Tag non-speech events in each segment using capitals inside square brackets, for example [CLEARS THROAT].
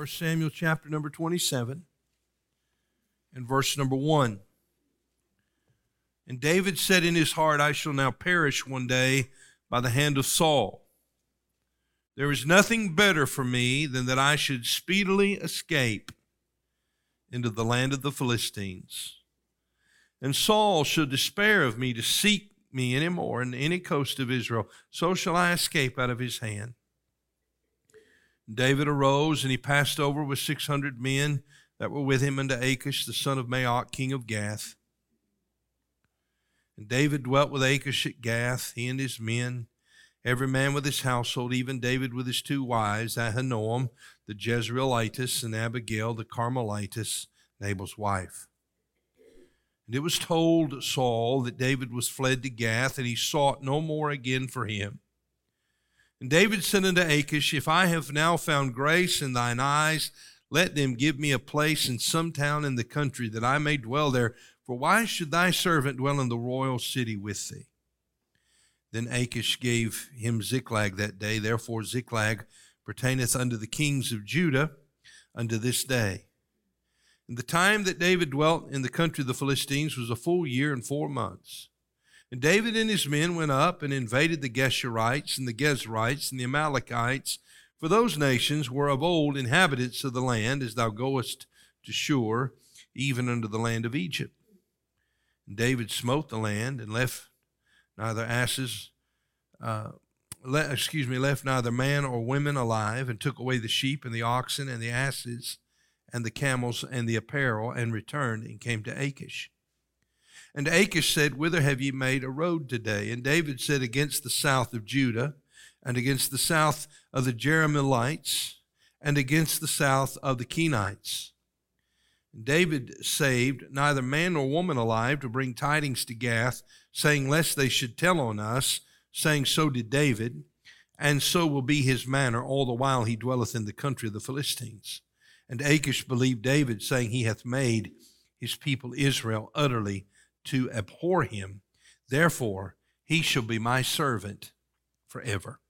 1 Samuel chapter number 27 and verse number 1. And David said in his heart, I shall now perish one day by the hand of Saul. There is nothing better for me than that I should speedily escape into the land of the Philistines. And Saul should despair of me to seek me any more in any coast of Israel. So shall I escape out of his hand. David arose and he passed over with 600 men that were with him unto Achish, the son of Maoch, king of Gath. And David dwelt with Achish at Gath, he and his men, every man with his household, even David with his two wives, Ahinoam, the Jezreelitess, and Abigail, the Carmelitess, Nabal's wife. And it was told Saul that David was fled to Gath, and he sought no more again for him. And David said unto Achish, If I have now found grace in thine eyes, let them give me a place in some town in the country that I may dwell there. For why should thy servant dwell in the royal city with thee? Then Achish gave him Ziklag that day. Therefore, Ziklag pertaineth unto the kings of Judah unto this day. And the time that David dwelt in the country of the Philistines was a full year and four months. And David and his men went up and invaded the Geshurites and the Gezrites and the Amalekites for those nations were of old inhabitants of the land, as thou goest to Shur, even unto the land of Egypt. And David smote the land and left neither asses, uh, le- excuse me, left neither man or women alive, and took away the sheep and the oxen and the asses and the camels and the apparel, and returned and came to Achish. And Achish said, Whither have ye made a road today? And David said, Against the south of Judah and against the south of the Jerahmeelites, and against the south of the Kenites. David saved neither man nor woman alive to bring tidings to Gath, saying, Lest they should tell on us, saying, So did David, and so will be his manner all the while he dwelleth in the country of the Philistines. And Achish believed David, saying, He hath made his people Israel utterly to abhor him. Therefore, he shall be my servant forever.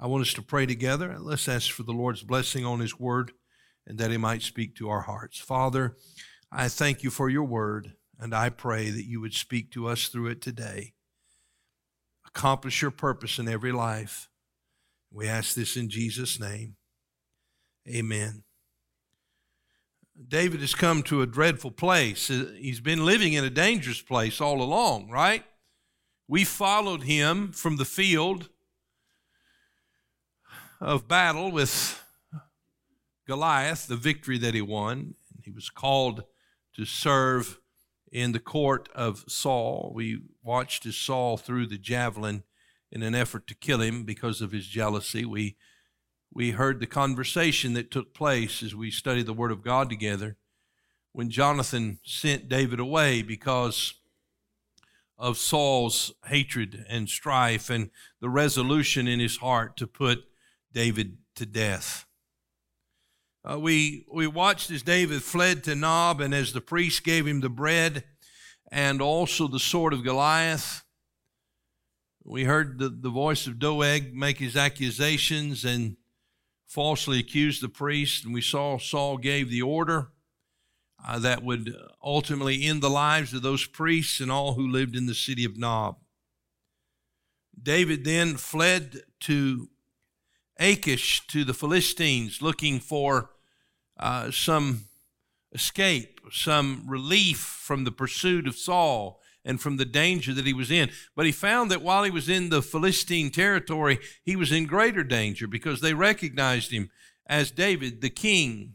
I want us to pray together and let's ask for the Lord's blessing on His word and that He might speak to our hearts. Father, I thank you for your word and I pray that you would speak to us through it today. Accomplish your purpose in every life. We ask this in Jesus' name. Amen. David has come to a dreadful place. Uh, he's been living in a dangerous place all along, right? We followed him from the field of battle with Goliath, the victory that he won. He was called to serve in the court of Saul. We watched as Saul threw the javelin in an effort to kill him because of his jealousy. We we heard the conversation that took place as we studied the Word of God together when Jonathan sent David away because of Saul's hatred and strife and the resolution in his heart to put David to death. Uh, we, we watched as David fled to Nob, and as the priest gave him the bread and also the sword of Goliath. We heard the, the voice of Doeg make his accusations and falsely accused the priest, and we saw Saul gave the order uh, that would ultimately end the lives of those priests and all who lived in the city of Nob. David then fled to Achish to the Philistines looking for uh, some escape, some relief from the pursuit of Saul and from the danger that he was in. But he found that while he was in the Philistine territory, he was in greater danger because they recognized him as David, the king.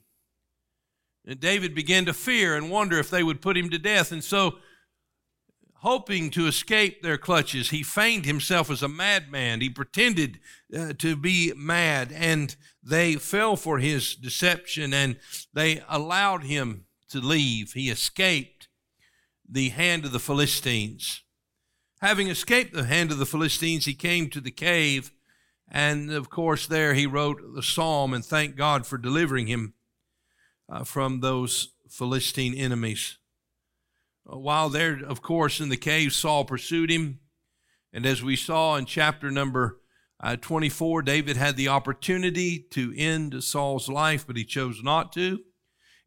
And David began to fear and wonder if they would put him to death. And so hoping to escape their clutches, he feigned himself as a madman. He pretended uh, to be mad, and they fell for his deception and they allowed him to leave. He escaped the hand of the Philistines. Having escaped the hand of the Philistines, he came to the cave, and of course, there he wrote the psalm and thanked God for delivering him uh, from those Philistine enemies. Uh, while there, of course, in the cave, Saul pursued him. And as we saw in chapter number uh, 24, David had the opportunity to end Saul's life, but he chose not to.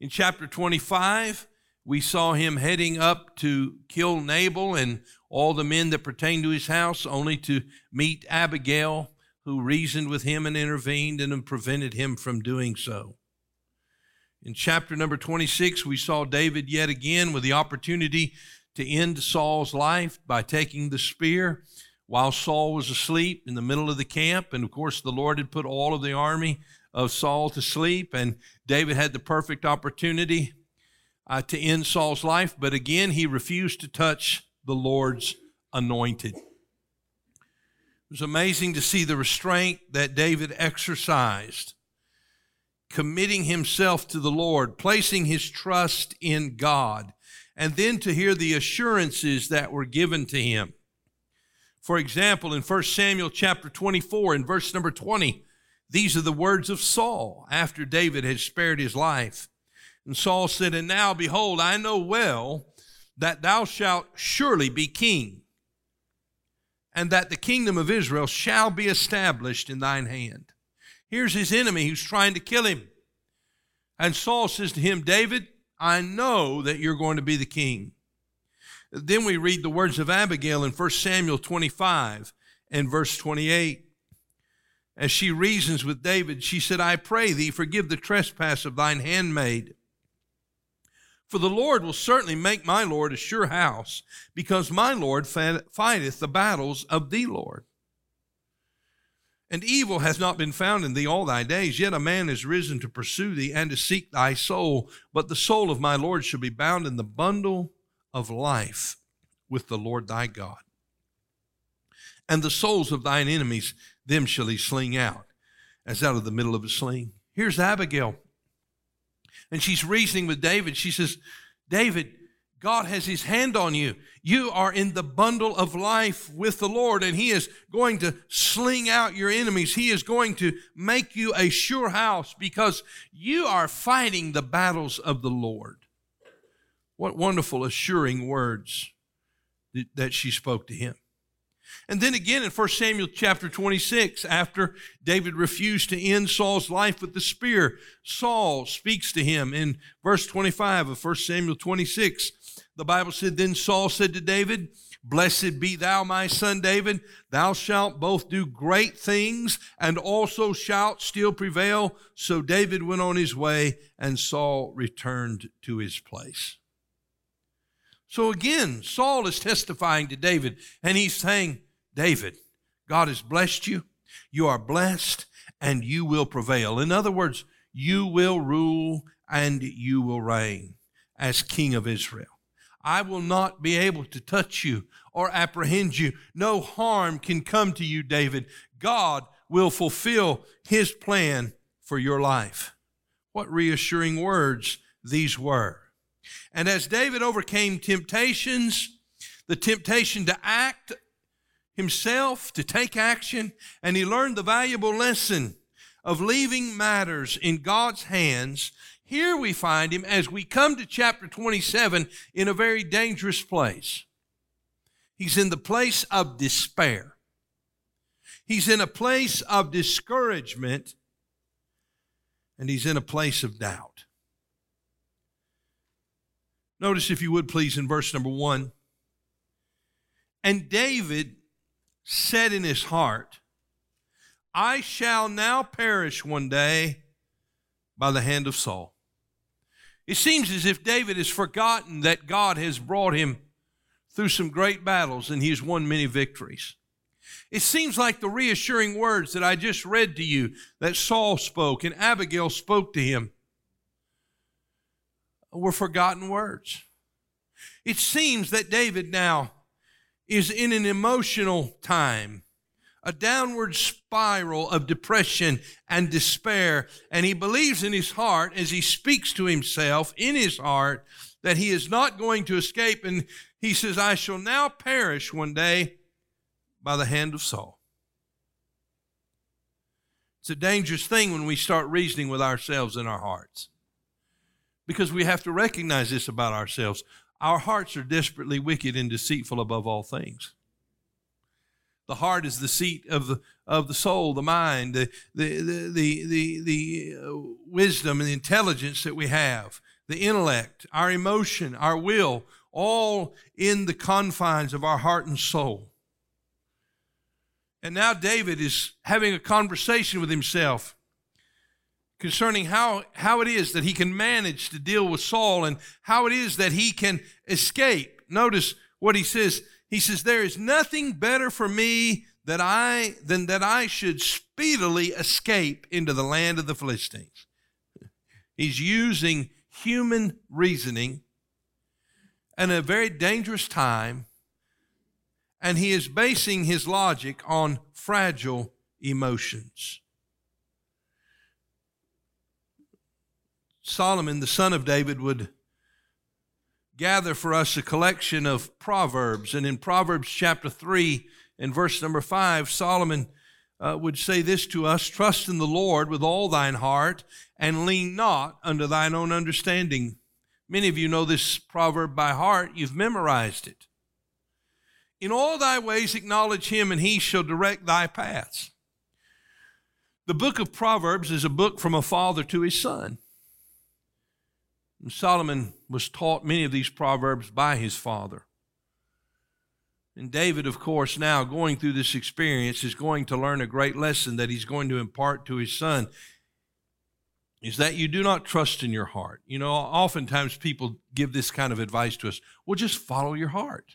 In chapter 25, we saw him heading up to kill Nabal and all the men that pertained to his house, only to meet Abigail, who reasoned with him and intervened and prevented him from doing so. In chapter number 26, we saw David yet again with the opportunity to end Saul's life by taking the spear while Saul was asleep in the middle of the camp. And of course, the Lord had put all of the army of Saul to sleep, and David had the perfect opportunity uh, to end Saul's life. But again, he refused to touch the Lord's anointed. It was amazing to see the restraint that David exercised committing himself to the Lord, placing his trust in God, and then to hear the assurances that were given to him. For example, in 1 Samuel chapter 24, in verse number 20, these are the words of Saul after David had spared his life. And Saul said, And now, behold, I know well that thou shalt surely be king, and that the kingdom of Israel shall be established in thine hand. Here's his enemy who's trying to kill him. And Saul says to him, David, I know that you're going to be the king. Then we read the words of Abigail in 1 Samuel 25 and verse 28. As she reasons with David, she said, I pray thee, forgive the trespass of thine handmaid. For the Lord will certainly make my Lord a sure house, because my Lord fighteth the battles of thee, Lord. And evil has not been found in thee all thy days, yet a man is risen to pursue thee and to seek thy soul. But the soul of my Lord shall be bound in the bundle of life with the Lord thy God. And the souls of thine enemies, them shall he sling out, as out of the middle of a sling. Here's Abigail. And she's reasoning with David. She says, David, God has his hand on you. You are in the bundle of life with the Lord, and he is going to sling out your enemies. He is going to make you a sure house because you are fighting the battles of the Lord. What wonderful, assuring words that she spoke to him. And then again in 1 Samuel chapter 26, after David refused to end Saul's life with the spear, Saul speaks to him in verse 25 of 1 Samuel 26. The Bible said, Then Saul said to David, Blessed be thou, my son David. Thou shalt both do great things and also shalt still prevail. So David went on his way and Saul returned to his place. So again, Saul is testifying to David and he's saying, David, God has blessed you. You are blessed and you will prevail. In other words, you will rule and you will reign as king of Israel. I will not be able to touch you or apprehend you. No harm can come to you, David. God will fulfill his plan for your life. What reassuring words these were. And as David overcame temptations, the temptation to act himself, to take action, and he learned the valuable lesson of leaving matters in God's hands here we find him as we come to chapter 27 in a very dangerous place. He's in the place of despair. He's in a place of discouragement and he's in a place of doubt. Notice, if you would please, in verse number one. And David said in his heart, I shall now perish one day by the hand of Saul. It seems as if David has forgotten that God has brought him through some great battles and he's won many victories. It seems like the reassuring words that I just read to you that Saul spoke and Abigail spoke to him were forgotten words. It seems that David now is in an emotional time, a downward spiral of depression and despair. And he believes in his heart as he speaks to himself in his heart that he is not going to escape. And he says, I shall now perish one day by the hand of Saul. It's a dangerous thing when we start reasoning with ourselves in our hearts because we have to recognize this about ourselves. Our hearts are desperately wicked and deceitful above all things. The heart is the seat of the of the soul, the mind, the the the the, the, uh, wisdom and the intelligence that we have the intellect, our emotion, our will, all in the confines of our heart and soul. And now David is having a conversation with himself concerning how, how it is that he can manage to deal with Saul and how it is that he can escape. Notice what he says. He says, There is nothing better for me that I than that I should speedily escape into the land of the Philistines. He's using human reasoning and a very dangerous time, and he is basing his logic on fragile emotions. Solomon, the son of David, would gather for us a collection of proverbs. And in Proverbs chapter 3 and verse number 5, Solomon uh, would say this to us Trust in the Lord with all thine heart, and lean not unto thine own understanding. Many of you know this proverb by heart, you've memorized it. In all thy ways acknowledge him, and he shall direct thy paths. The book of Proverbs is a book from a father to his son. And Solomon was taught many of these proverbs by his father. And David, of course, now going through this experience, is going to learn a great lesson that he's going to impart to his son is that you do not trust in your heart. You know, oftentimes people give this kind of advice to us well, just follow your heart.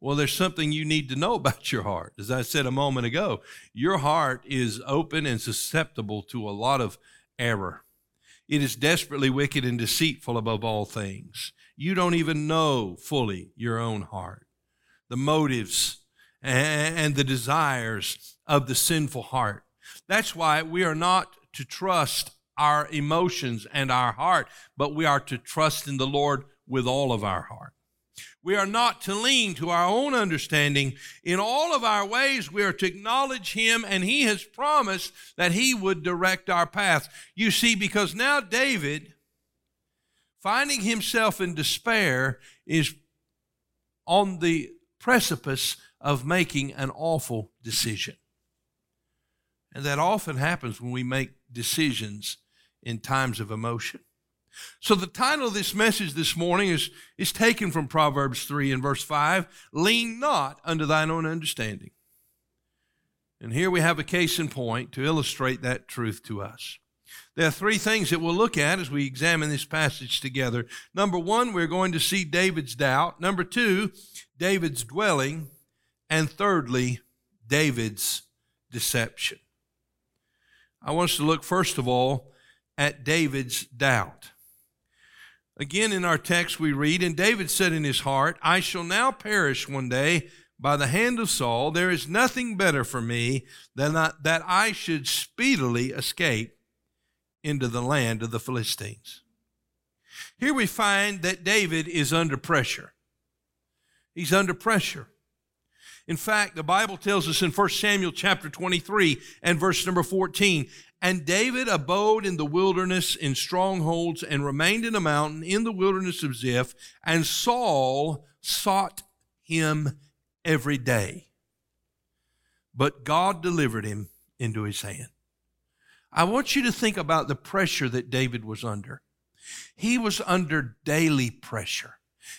Well, there's something you need to know [LAUGHS] about your heart. As I said a moment ago, your heart is open and susceptible to a lot of error. It is desperately wicked and deceitful above all things. You don't even know fully your own heart the motives and the desires of the sinful heart. That's why we are not to trust our emotions and our heart, but we are to trust in the Lord with all of our heart. We are not to lean to our own understanding. In all of our ways, we are to acknowledge Him, and He has promised that He would direct our path. You see, because now David, finding himself in despair, is on the precipice of making an awful decision. And that often happens when we make decisions in times of emotion. So the title of this message this morning is, is taken from Proverbs 3 and verse 5 Lean not unto thine own understanding. And here we have a case in point to illustrate that truth to us. There are three things that we'll look at as we examine this passage together. Number one, we're going to see David's doubt. Number two, David's dwelling. And thirdly, David's deception. I want us to look, first of all, at David's doubt. Again, in our text, we read, And David said in his heart, I shall now perish one day by the hand of Saul. There is nothing better for me than that I should speedily escape into the land of the Philistines. Here we find that David is under pressure. He's under pressure. In fact, the Bible tells us in 1 Samuel chapter 23 and verse number 14, and David abode in the wilderness in strongholds and remained in a mountain in the wilderness of Ziph, and Saul sought him every day. But God delivered him into his hand. I want you to think about the pressure that David was under. He was under daily pressure.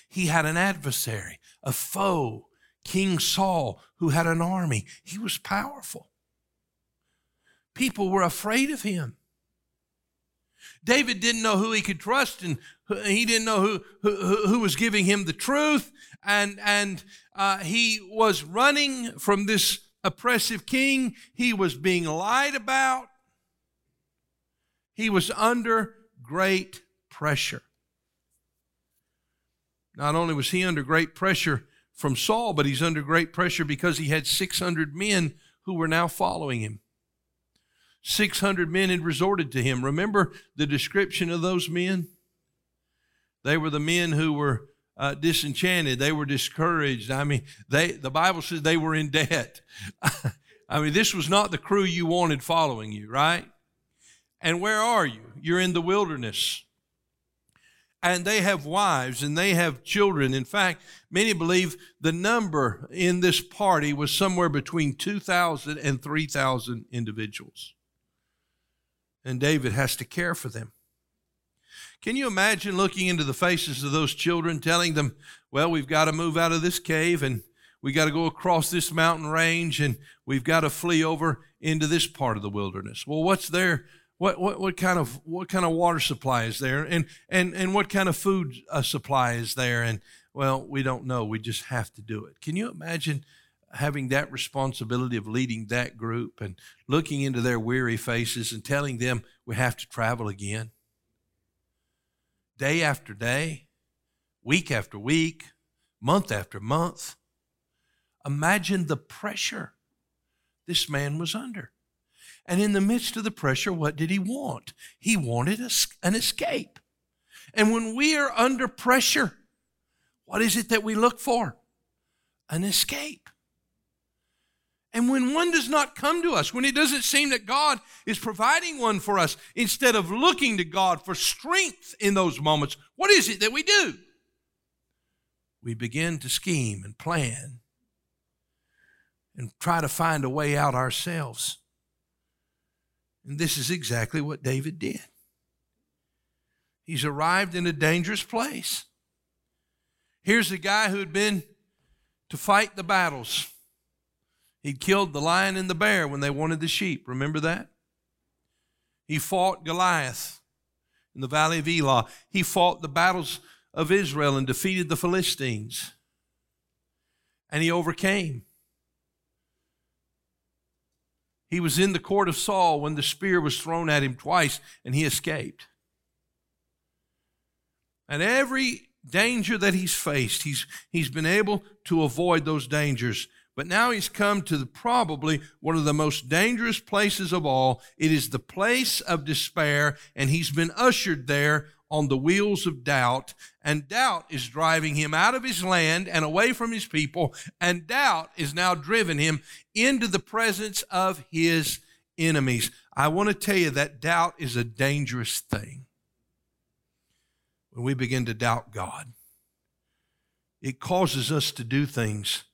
He had an adversary, a foe, King Saul, who had an army. He was powerful. People were afraid of him. David didn't know who he could trust, and he didn't know who, who, who was giving him the truth, and, and uh, he was running from this oppressive king. He was being lied about. He was under great pressure. Not only was he under great pressure from Saul, but he's under great pressure because he had 600 men who were now following him. 600 men had resorted to him. Remember the description of those men? They were the men who were uh, disenchanted. They were discouraged. I mean, they the Bible says they were in debt. [LAUGHS] I mean, this was not the crew you wanted following you, right? And where are you? You're in the wilderness. And they have wives and they have children. In fact, many believe the number in this party was somewhere between 2,000 and 3,000 individuals. And David has to care for them. Can you imagine looking into the faces of those children, telling them, well, we've got to move out of this cave and we've got to go across this mountain range and we've got to flee over into this part of the wilderness. Well, what's there? What, what, what kind of what kind of water supply is there and and and what kind of food uh, supply is there and well we don't know we just have to do it can you imagine having that responsibility of leading that group and looking into their weary faces and telling them we have to travel again day after day week after week month after month Imagine the pressure this man was under. And in the midst of the pressure, what did he want? He wanted an escape. And when we are under pressure, what is it that we look for? An escape. And when one does not come to us, when it doesn't seem that God is providing one for us, instead of looking to God for strength in those moments, what is it that we do? We begin to scheme and plan and try to find a way out ourselves. And this is exactly what David did. He's arrived in a dangerous place. Here's a guy who had been to fight the battles. He'd killed the lion and the bear when they wanted the sheep. Remember that? He fought Goliath in the valley of Elah. He fought the battles of Israel and defeated the Philistines. And he overcame. He was in the court of Saul when the spear was thrown at him twice and he escaped. And every danger that he's faced, he's, he's been able to avoid those dangers. But now he's come to the, probably one of the most dangerous places of all. It is the place of despair, and he's been ushered there on the wheels of doubt, and doubt is driving him out of his land and away from his people, and doubt is now driven him into the presence of his enemies. I want to tell you that doubt is a dangerous thing. When we begin to doubt God, it causes us to do things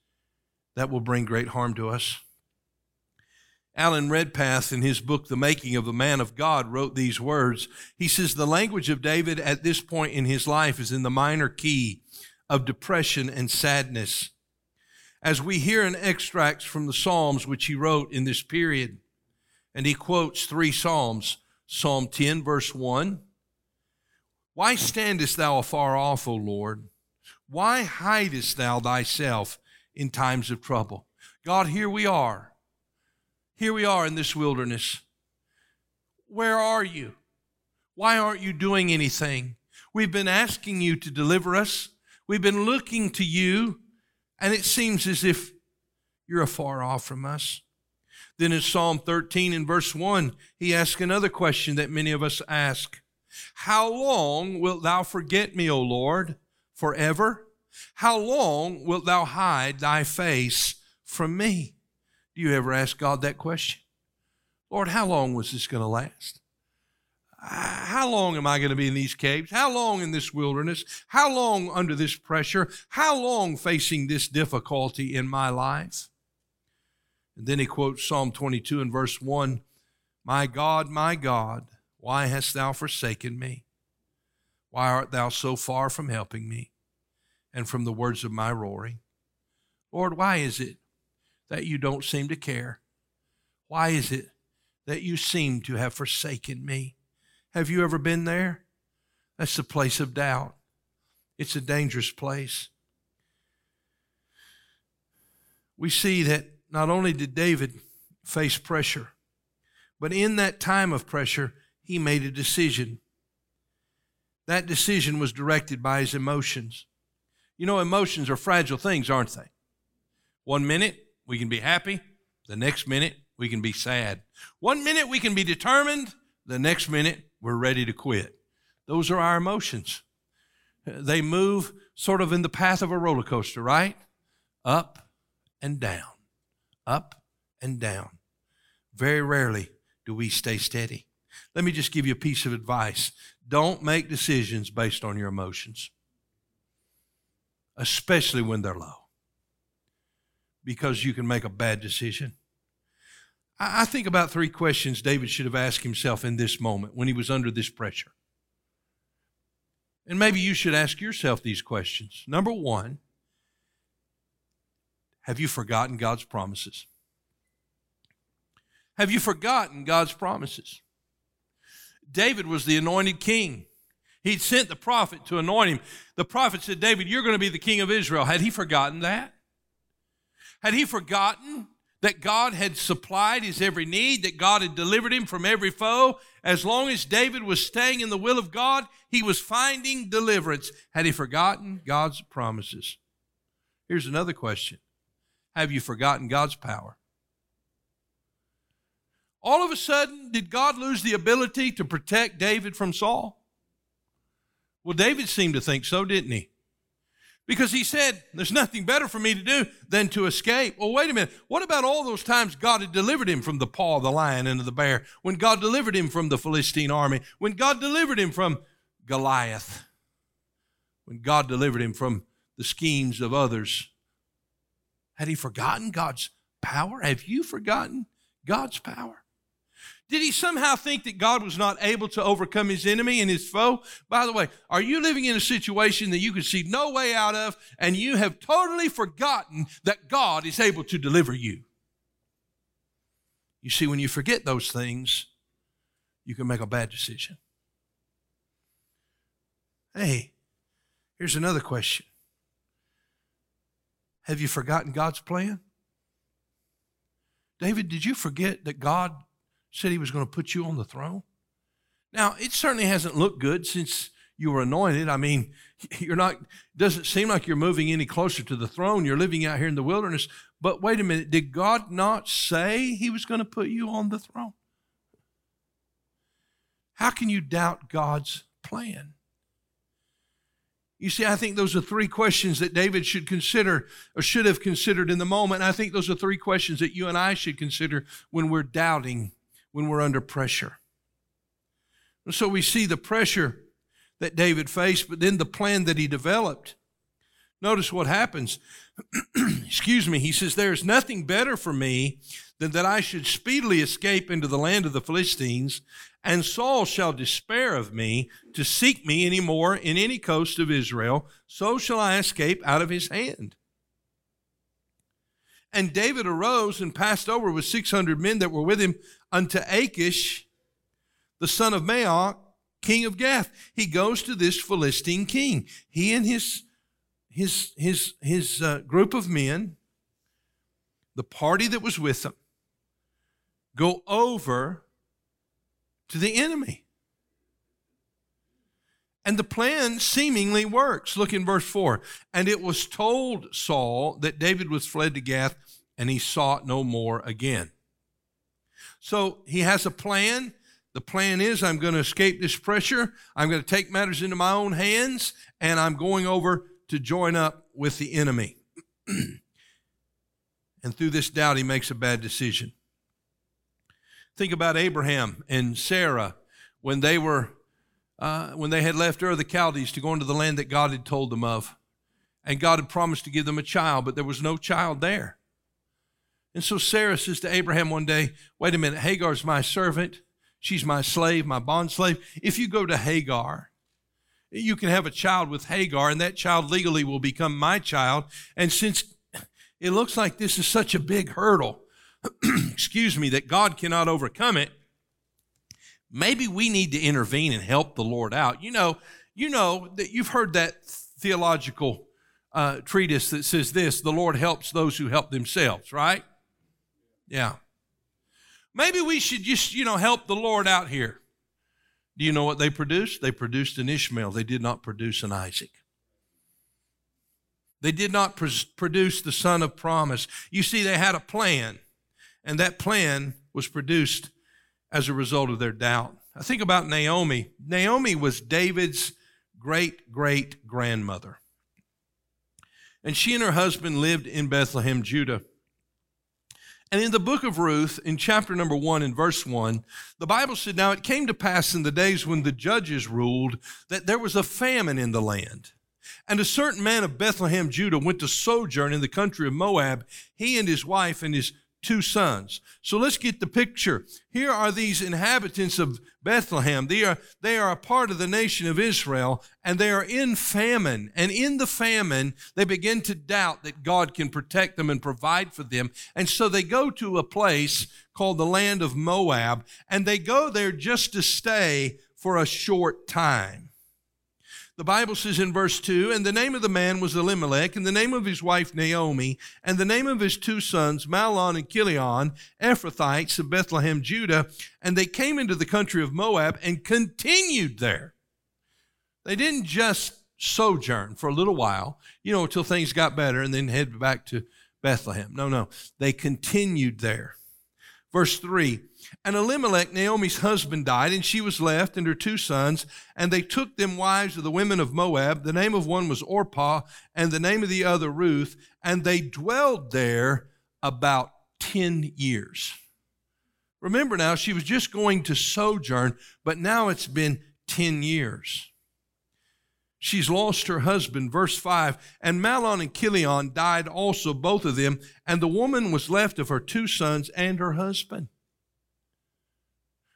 that will bring great harm to us. Alan Redpath, in his book, The Making of a Man of God, wrote these words. He says, The language of David at this point in his life is in the minor key of depression and sadness. As we hear in extracts from the Psalms which he wrote in this period, and he quotes three Psalms Psalm 10, verse 1 Why standest thou afar off, O Lord? Why hidest thou thyself in times of trouble? God, here we are here we are in this wilderness. Where are you? Why aren't you doing anything? We've been asking you to deliver us. We've been looking to you, and it seems as if you're afar off from us. Then in Psalm 13 and verse 1, he asks another question that many of us ask How long wilt thou forget me, O Lord, forever? How long wilt thou hide thy face from me? Do you ever ask God that question? Lord, how long was this going to last? How long am I going to be in these caves? How long in this wilderness? How long under this pressure? How long facing this difficulty in my life? And then he quotes Psalm 22 and verse 1 My God, my God, why hast thou forsaken me? Why art thou so far from helping me and from the words of my roaring? Lord, why is it that you don't seem to care? Why is it that you seem to have forsaken me? Have you ever been there? That's the place of doubt. It's a dangerous place. We see that not only did David face pressure, but in that time of pressure, he made a decision. That decision was directed by his emotions. You know, emotions are fragile things, aren't they? One minute we can be happy, the next minute we can be sad. One minute we can be determined, the next minute we're ready to quit. Those are our emotions. They move sort of in the path of a roller coaster, right? Up and down, up and down. Very rarely do we stay steady. Let me just give you a piece of advice. Don't make decisions based on your emotions, especially when they're low, because you can make a bad decision. I think about three questions David should have asked himself in this moment when he was under this pressure. And maybe you should ask yourself these questions. Number one, have you forgotten God's promises? Have you forgotten God's promises? David was the anointed king. He'd sent the prophet to anoint him. The prophet said, David, you're going to be the king of Israel. Had he forgotten that? Had he forgotten that God had supplied his every need, that God had delivered him from every foe? As long as David was staying in the will of God, he was finding deliverance. Had he forgotten God's promises? Here's another question Have you forgotten God's power? All of a sudden, did God lose the ability to protect David from Saul? Well, David seemed to think so, didn't he? Because he said, There's nothing better for me to do than to escape. Well, wait a minute. What about all those times God had delivered him from the paw of the lion and of the bear? When God delivered him from the Philistine army? When God delivered him from Goliath? When God delivered him from the schemes of others? Had he forgotten God's power? Have you forgotten God's power? Did he somehow think that God was not able to overcome his enemy and his foe? By the way, are you living in a situation that you can see no way out of and you have totally forgotten that God is able to deliver you? You see, when you forget those things, you can make a bad decision. Hey, here's another question Have you forgotten God's plan? David, did you forget that God said he was going to put you on the throne. Now, it certainly hasn't looked good since you were anointed. I mean, [LAUGHS] you're not, doesn't seem like you're moving any closer to the throne. You're living out here in the wilderness. But wait a minute, did God not say he was going to put you on the throne? How can you doubt God's plan? You see, I think those are three questions that David should consider or should have considered in the moment. I think those are three questions that you and I should consider when we're doubting when we're under pressure. And so we see the pressure that David faced, but then the plan that he developed. Notice what happens. [CLEARS THROAT] Excuse me. He says, There is nothing better for me than that I should speedily escape into the land of the Philistines, and Saul shall despair of me to seek me any more in any coast of Israel. So shall I escape out of his hand. And David arose and passed over with 600 men that were with him unto Achish, the son of Maoch, king of Gath. He goes to this Philistine king. He and his, his, his, his uh, group of men, the party that was with them, go over to the enemy. And the plan seemingly works. Look in verse 4. And it was told Saul that David was fled to Gath, and he sought no more again. So he has a plan. The plan is I'm going to escape this pressure. I'm going to take matters into my own hands, and I'm going over to join up with the enemy. [CLEARS THROAT] and through this doubt, he makes a bad decision. Think about Abraham and Sarah when they were uh, when they had left Ur of the Chaldees to go into the land that God had told them of, and God had promised to give them a child, but there was no child there. And so Sarah says to Abraham one day, Wait a minute, Hagar's my servant. She's my slave, my bond slave. If you go to Hagar, you can have a child with Hagar, and that child legally will become my child. And since it looks like this is such a big hurdle, [CLEARS THROAT] excuse me, that God cannot overcome it, maybe we need to intervene and help the Lord out. You know, you know that you've heard that theological uh, treatise that says this: the Lord helps those who help themselves, right? Yeah. Maybe we should just, you know, help the Lord out here. Do you know what they produced? They produced an Ishmael. They did not produce an Isaac. They did not pr- produce the son of promise. You see, they had a plan, and that plan was produced as a result of their doubt. I think about Naomi. Naomi was David's great great grandmother. And she and her husband lived in Bethlehem, Judah. And in the book of Ruth, in chapter number one, in verse one, the Bible said, Now it came to pass in the days when the judges ruled that there was a famine in the land. And a certain man of Bethlehem, Judah, went to sojourn in the country of Moab, he and his wife and his two sons. So let's get the picture. Here are these inhabitants of Bethlehem. They are, they are a part of the nation of Israel, and they are in famine. And in the famine, they begin to doubt that God can protect them and provide for them. And so they go to a place called the land of Moab, and they go there just to stay for a short time. The Bible says in verse 2 And the name of the man was Elimelech, and the name of his wife Naomi, and the name of his two sons, Mahlon and Chilion, Ephrathites of Bethlehem, Judah. And they came into the country of Moab and continued there. They didn't just sojourn for a little while, you know, until things got better and then head back to Bethlehem. No, no. They continued there. Verse 3 And Elimelech, Naomi's husband, died, and she was left and her two sons. And they took them wives of the women of Moab. The name of one was Orpah, and the name of the other Ruth. And they dwelled there about 10 years. Remember now, she was just going to sojourn, but now it's been 10 years. She's lost her husband. Verse 5 And Mahlon and Chilion died also, both of them, and the woman was left of her two sons and her husband.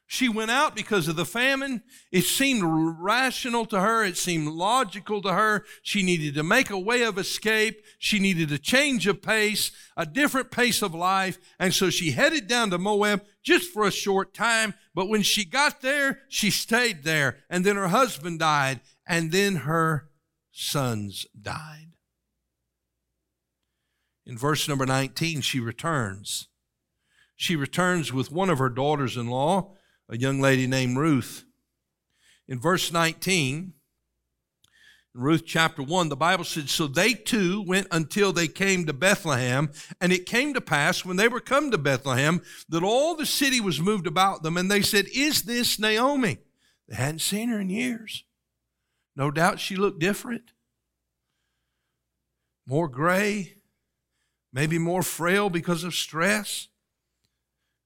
She went out because of the famine. It seemed rational to her. It seemed logical to her. She needed to make a way of escape. She needed a change of pace, a different pace of life. And so she headed down to Moab just for a short time. But when she got there, she stayed there. And then her husband died. And then her sons died. In verse number 19, she returns. She returns with one of her daughters in law a young lady named Ruth. In verse 19, in Ruth chapter 1, the Bible said, So they two went until they came to Bethlehem. And it came to pass, when they were come to Bethlehem, that all the city was moved about them. And they said, Is this Naomi? They hadn't seen her in years. No doubt she looked different, more gray, maybe more frail because of stress.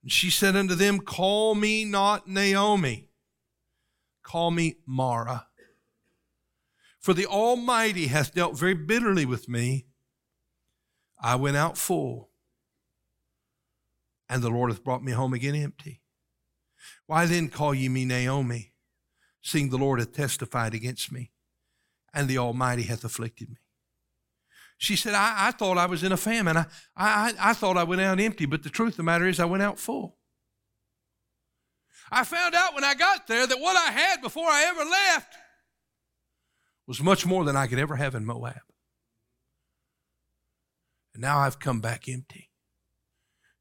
And she said unto them, Call me not Naomi, call me Mara. For the Almighty hath dealt very bitterly with me. I went out full, and the Lord hath brought me home again empty. Why then call ye me Naomi, seeing the Lord hath testified against me, and the Almighty hath afflicted me? She said, I, I thought I was in a famine. I, I, I thought I went out empty, but the truth of the matter is, I went out full. I found out when I got there that what I had before I ever left was much more than I could ever have in Moab. And now I've come back empty.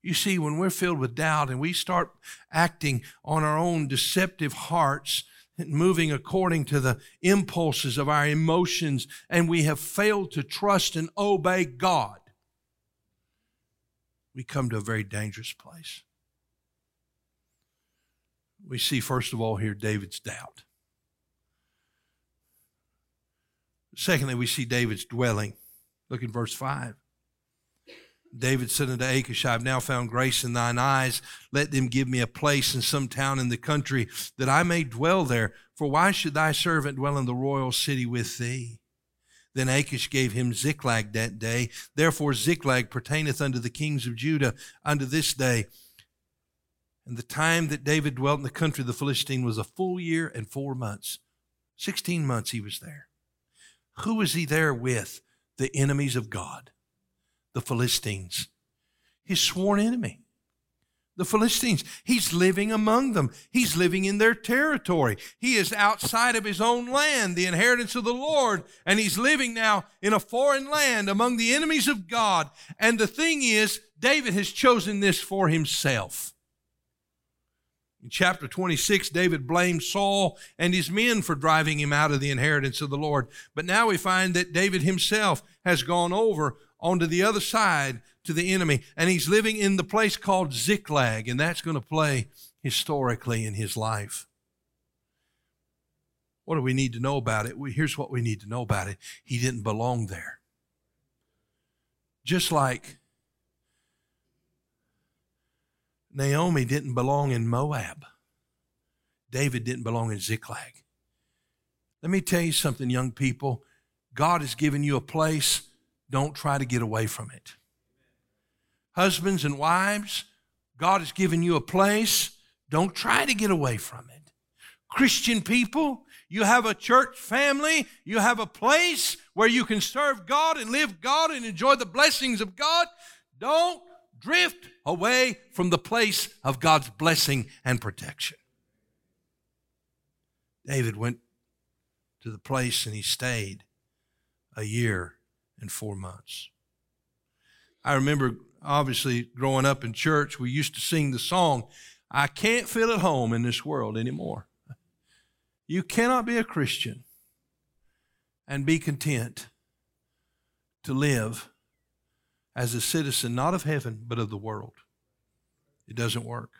You see, when we're filled with doubt and we start acting on our own deceptive hearts, moving according to the impulses of our emotions, and we have failed to trust and obey God, we come to a very dangerous place. We see, first of all, here David's doubt. Secondly, we see David's dwelling. Look at verse 5. David said unto Achish, I have now found grace in thine eyes. Let them give me a place in some town in the country that I may dwell there. For why should thy servant dwell in the royal city with thee? Then Achish gave him Ziklag that day. Therefore Ziklag pertaineth unto the kings of Judah unto this day. And the time that David dwelt in the country of the Philistine was a full year and four months. Sixteen months he was there. Who was he there with? The enemies of God the Philistines, his sworn enemy. The Philistines. He's living among them. He's living in their territory. He is outside of his own land, the inheritance of the Lord, and he's living now in a foreign land among the enemies of God. And the thing is, David has chosen this for himself. In chapter 26, David blamed Saul and his men for driving him out of the inheritance of the Lord. But now we find that David himself has gone over onto the other side to the enemy, and he's living in the place called Ziklag, and that's going to play historically in his life. What do we need to know about it? Here's what we need to know about it. He didn't belong there. Just like Naomi didn't belong in Moab. David didn't belong in Ziklag. Let me tell you something, young people. God has given you a place. Don't try to get away from it. Husbands and wives, God has given you a place. Don't try to get away from it. Christian people, you have a church family. You have a place where you can serve God and live God and enjoy the blessings of God. Don't drift away from the place of God's blessing and protection. David went to the place and he stayed a year and four months. I remember, obviously, growing up in church, we used to sing the song, I can't feel at home in this world anymore. You cannot be a Christian and be content to live as a citizen, not of heaven, but of the world. It doesn't work.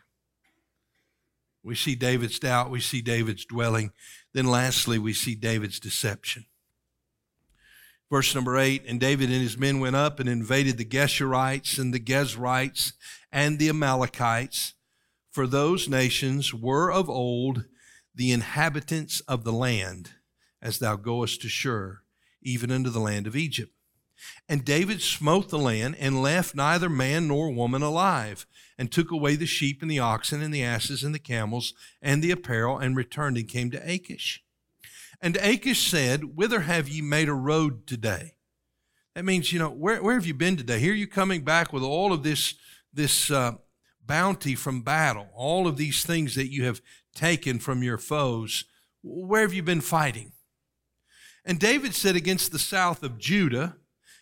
We see David's doubt, we see David's dwelling. Then, lastly, we see David's deception. Verse number eight And David and his men went up and invaded the Geshurites and the Gezrites and the Amalekites, for those nations were of old the inhabitants of the land, as thou goest to Shur, even unto the land of Egypt. And David smote the land and left neither man nor woman alive, and took away the sheep and the oxen and the asses and the camels and the apparel, and returned and came to Achish. And Achish said, Whither have ye made a road today? That means, you know, where, where have you been today? Here you coming back with all of this, this uh, bounty from battle, all of these things that you have taken from your foes. Where have you been fighting? And David said, Against the south of Judah,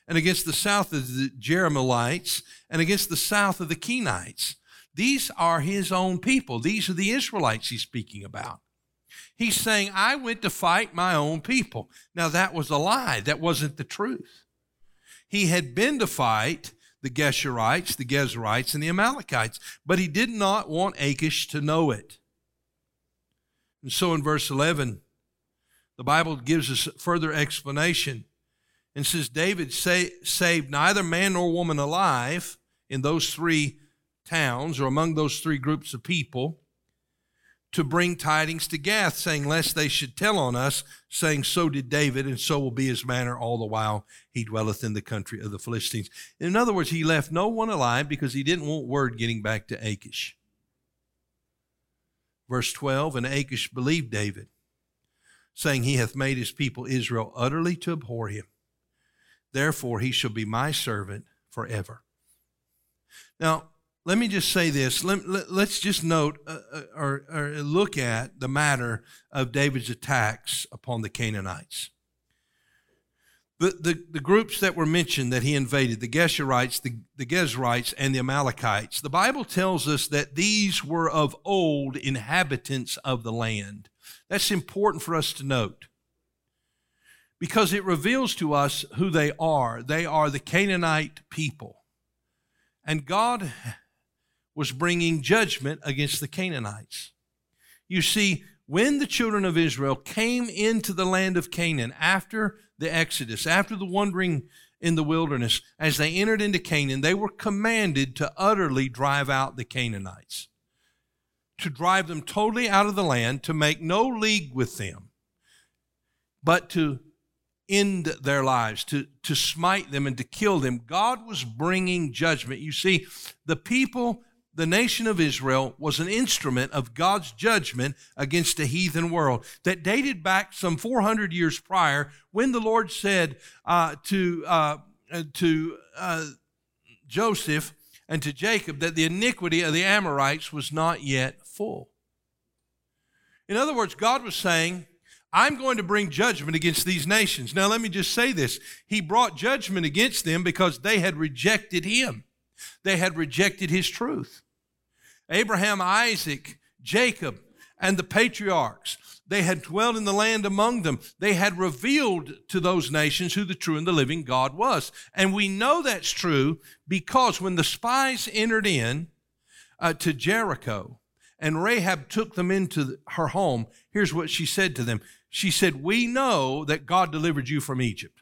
and against the south of the Jerahmeelites, and against the south of the Kenites. These are his own people. These are the Israelites he's speaking about. He's saying, I went to fight my own people. Now, that was a lie. That wasn't the truth. He had been to fight the Geshurites, the Gezerites, and the Amalekites, but he did not want Achish to know it. And so in verse 11, the Bible gives us further explanation and says David saved neither man nor woman alive in those three towns or among those three groups of people to bring tidings to Gath, saying, Lest they should tell on us, saying, So did David, and so will be his manner all the while he dwelleth in the country of the Philistines. In other words, he left no one alive because he didn't want word getting back to Achish. Verse 12 And Achish believed David, saying, He hath made his people Israel utterly to abhor him. Therefore, he shall be my servant forever. Now, let me just say this. Let, us let, just note uh, uh, or, or look at the matter of David's attacks upon the Canaanites. The, the, the, groups that were mentioned that he invaded, the Geshurites, the, the Gezrites, and the Amalekites, the Bible tells us that these were of old inhabitants of the land. That's important for us to note because it reveals to us who they are. They are the Canaanite people. And God was bringing judgment against the Canaanites. You see, when the children of Israel came into the land of Canaan after the Exodus, after the wandering in the wilderness, as they entered into Canaan, they were commanded to utterly drive out the Canaanites, to drive them totally out of the land, to make no league with them, but to end their lives, to, to smite them and to kill them. God was bringing judgment. You see, the people, the nation of Israel, was an instrument of God's judgment against a heathen world that dated back some 400 years prior when the Lord said uh, to, uh, to uh, Joseph and to Jacob that the iniquity of the Amorites was not yet full. In other words, God was saying, I'm going to bring judgment against these nations. Now, let me just say this. He brought judgment against them because they had rejected him, they had rejected his truth. Abraham, Isaac, Jacob and the patriarchs. They had dwelt in the land among them. They had revealed to those nations who the true and the living God was. And we know that's true because when the spies entered in uh, to Jericho and Rahab took them into her home, here's what she said to them. She said, We know that God delivered you from Egypt.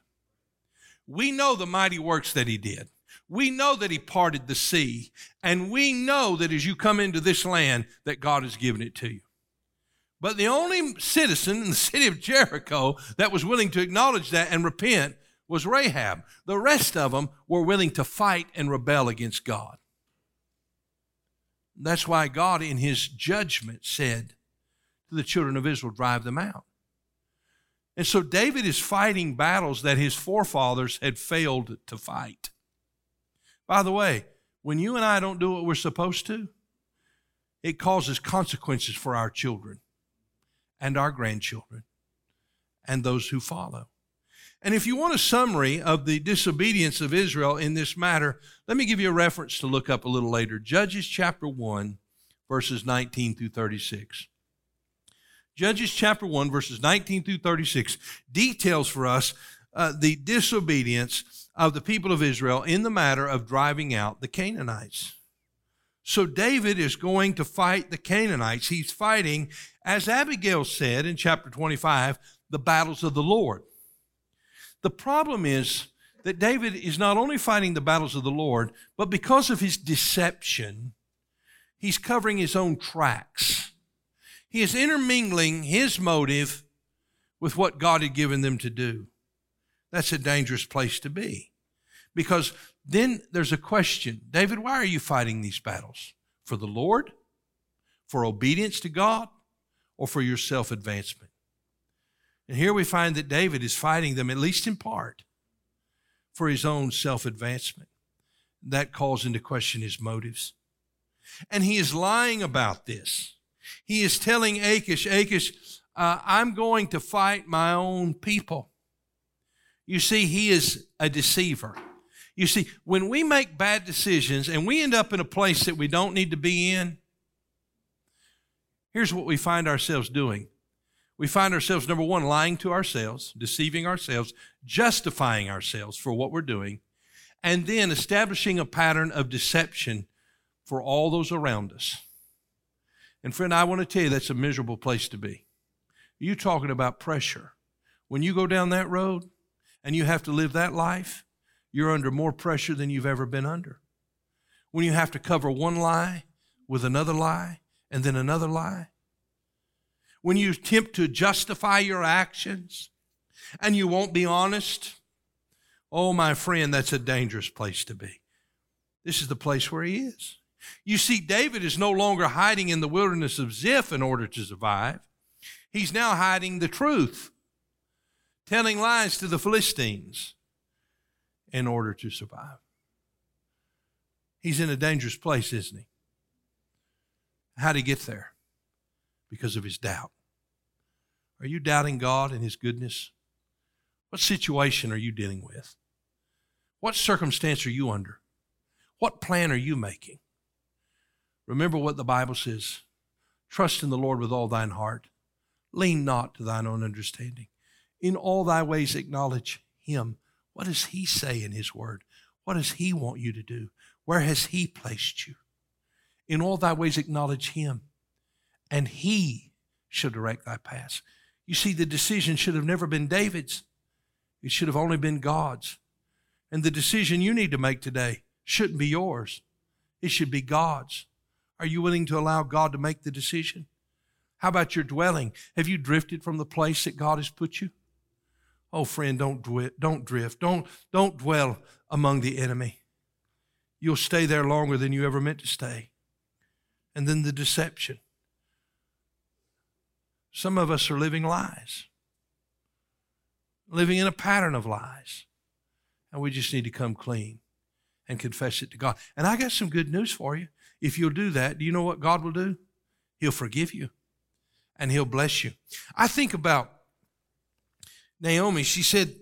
We know the mighty works that he did. We know that he parted the sea. And we know that as you come into this land, that God has given it to you. But the only citizen in the [LAUGHS] city of Jericho that was willing to acknowledge that and repent was Rahab. The rest of them were willing to fight and rebel against God. That's why God, in his judgment, said to the children of Israel, drive them out. And so David is fighting battles that his forefathers had failed to fight. By the way, when you and I don't do what we're supposed to, it causes consequences for our children and our grandchildren and those who follow. And if you want a summary of the disobedience of Israel in this matter, let me give you a reference to look up a little later. Judges chapter 1, verses 19 through 36. Judges chapter 1, verses 19 through 36 details for us uh, the disobedience of the people of Israel in the matter of driving out the Canaanites. So David is going to fight the Canaanites. He's fighting, as Abigail said in chapter 25, the battles of the Lord. The problem is that David is not only fighting the battles of the Lord, but because of his deception, he's covering his own tracks. He is intermingling his motive with what God had given them to do. That's a dangerous place to be because then there's a question David, why are you fighting these battles? For the Lord? For obedience to God? Or for your self advancement? And here we find that David is fighting them, at least in part, for his own self advancement. That calls into question his motives. And he is lying about this. He is telling Achish, Achish, uh, I'm going to fight my own people. You see, he is a deceiver. You see, when we make bad decisions and we end up in a place that we don't need to be in, here's what we find ourselves doing. We find ourselves, number one, lying to ourselves, deceiving ourselves, justifying ourselves for what we're doing, and then establishing a pattern of deception for all those around us. And friend, I want to tell you that's a miserable place to be. You talking about pressure. When you go down that road and you have to live that life, you're under more pressure than you've ever been under. When you have to cover one lie with another lie and then another lie. When you attempt to justify your actions and you won't be honest, oh, my friend, that's a dangerous place to be. This is the place where he is. You see, David is no longer hiding in the wilderness of Ziph in order to survive. He's now hiding the truth, telling lies to the Philistines in order to survive. He's in a dangerous place, isn't he? How'd he get there? Because of his doubt. Are you doubting God and his goodness? What situation are you dealing with? What circumstance are you under? What plan are you making? Remember what the Bible says trust in the Lord with all thine heart, lean not to thine own understanding. In all thy ways acknowledge him what does He say in His Word? What does He want you to do? Where has He placed you? In all thy ways, acknowledge Him, and He shall direct thy paths. You see, the decision should have never been David's, it should have only been God's. And the decision you need to make today shouldn't be yours, it should be God's. Are you willing to allow God to make the decision? How about your dwelling? Have you drifted from the place that God has put you? Oh, friend, don't, don't drift. Don't, don't dwell among the enemy. You'll stay there longer than you ever meant to stay. And then the deception. Some of us are living lies, living in a pattern of lies. And we just need to come clean and confess it to God. And I got some good news for you. If you'll do that, do you know what God will do? He'll forgive you and He'll bless you. I think about Naomi, she said,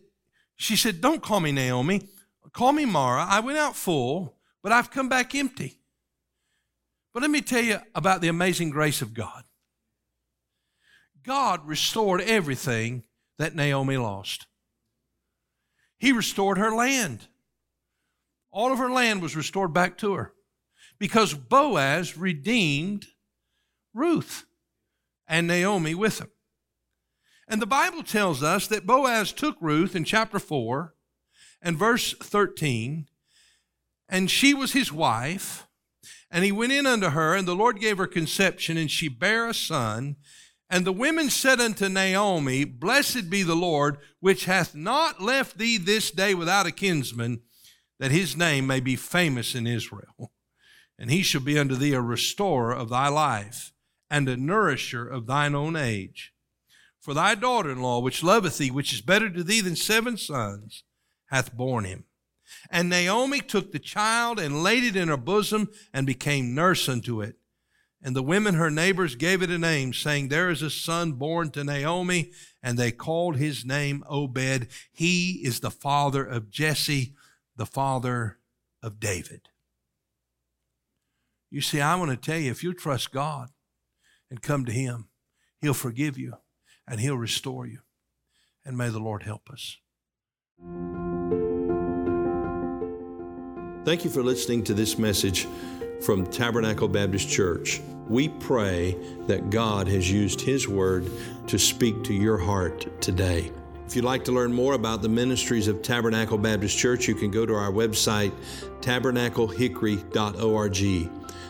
she said, Don't call me Naomi. Call me Mara. I went out full, but I've come back empty. But let me tell you about the amazing grace of God. God restored everything that Naomi lost. He restored her land. All of her land was restored back to her because Boaz redeemed Ruth and Naomi with him. And the Bible tells us that Boaz took Ruth in chapter 4 and verse 13, and she was his wife. And he went in unto her, and the Lord gave her conception, and she bare a son. And the women said unto Naomi, Blessed be the Lord, which hath not left thee this day without a kinsman, that his name may be famous in Israel. And he shall be unto thee a restorer of thy life, and a nourisher of thine own age. For thy daughter in law, which loveth thee, which is better to thee than seven sons, hath borne him. And Naomi took the child and laid it in her bosom and became nurse unto it. And the women, her neighbors, gave it a name, saying, There is a son born to Naomi. And they called his name Obed. He is the father of Jesse, the father of David. You see, I want to tell you if you trust God and come to him, he'll forgive you and he'll restore you. And may the Lord help us. Thank you for listening to this message from Tabernacle Baptist Church. We pray that God has used His Word to speak to your heart today. If you'd like to learn more about the ministries of Tabernacle Baptist Church, you can go to our website, tabernaclehickory.org.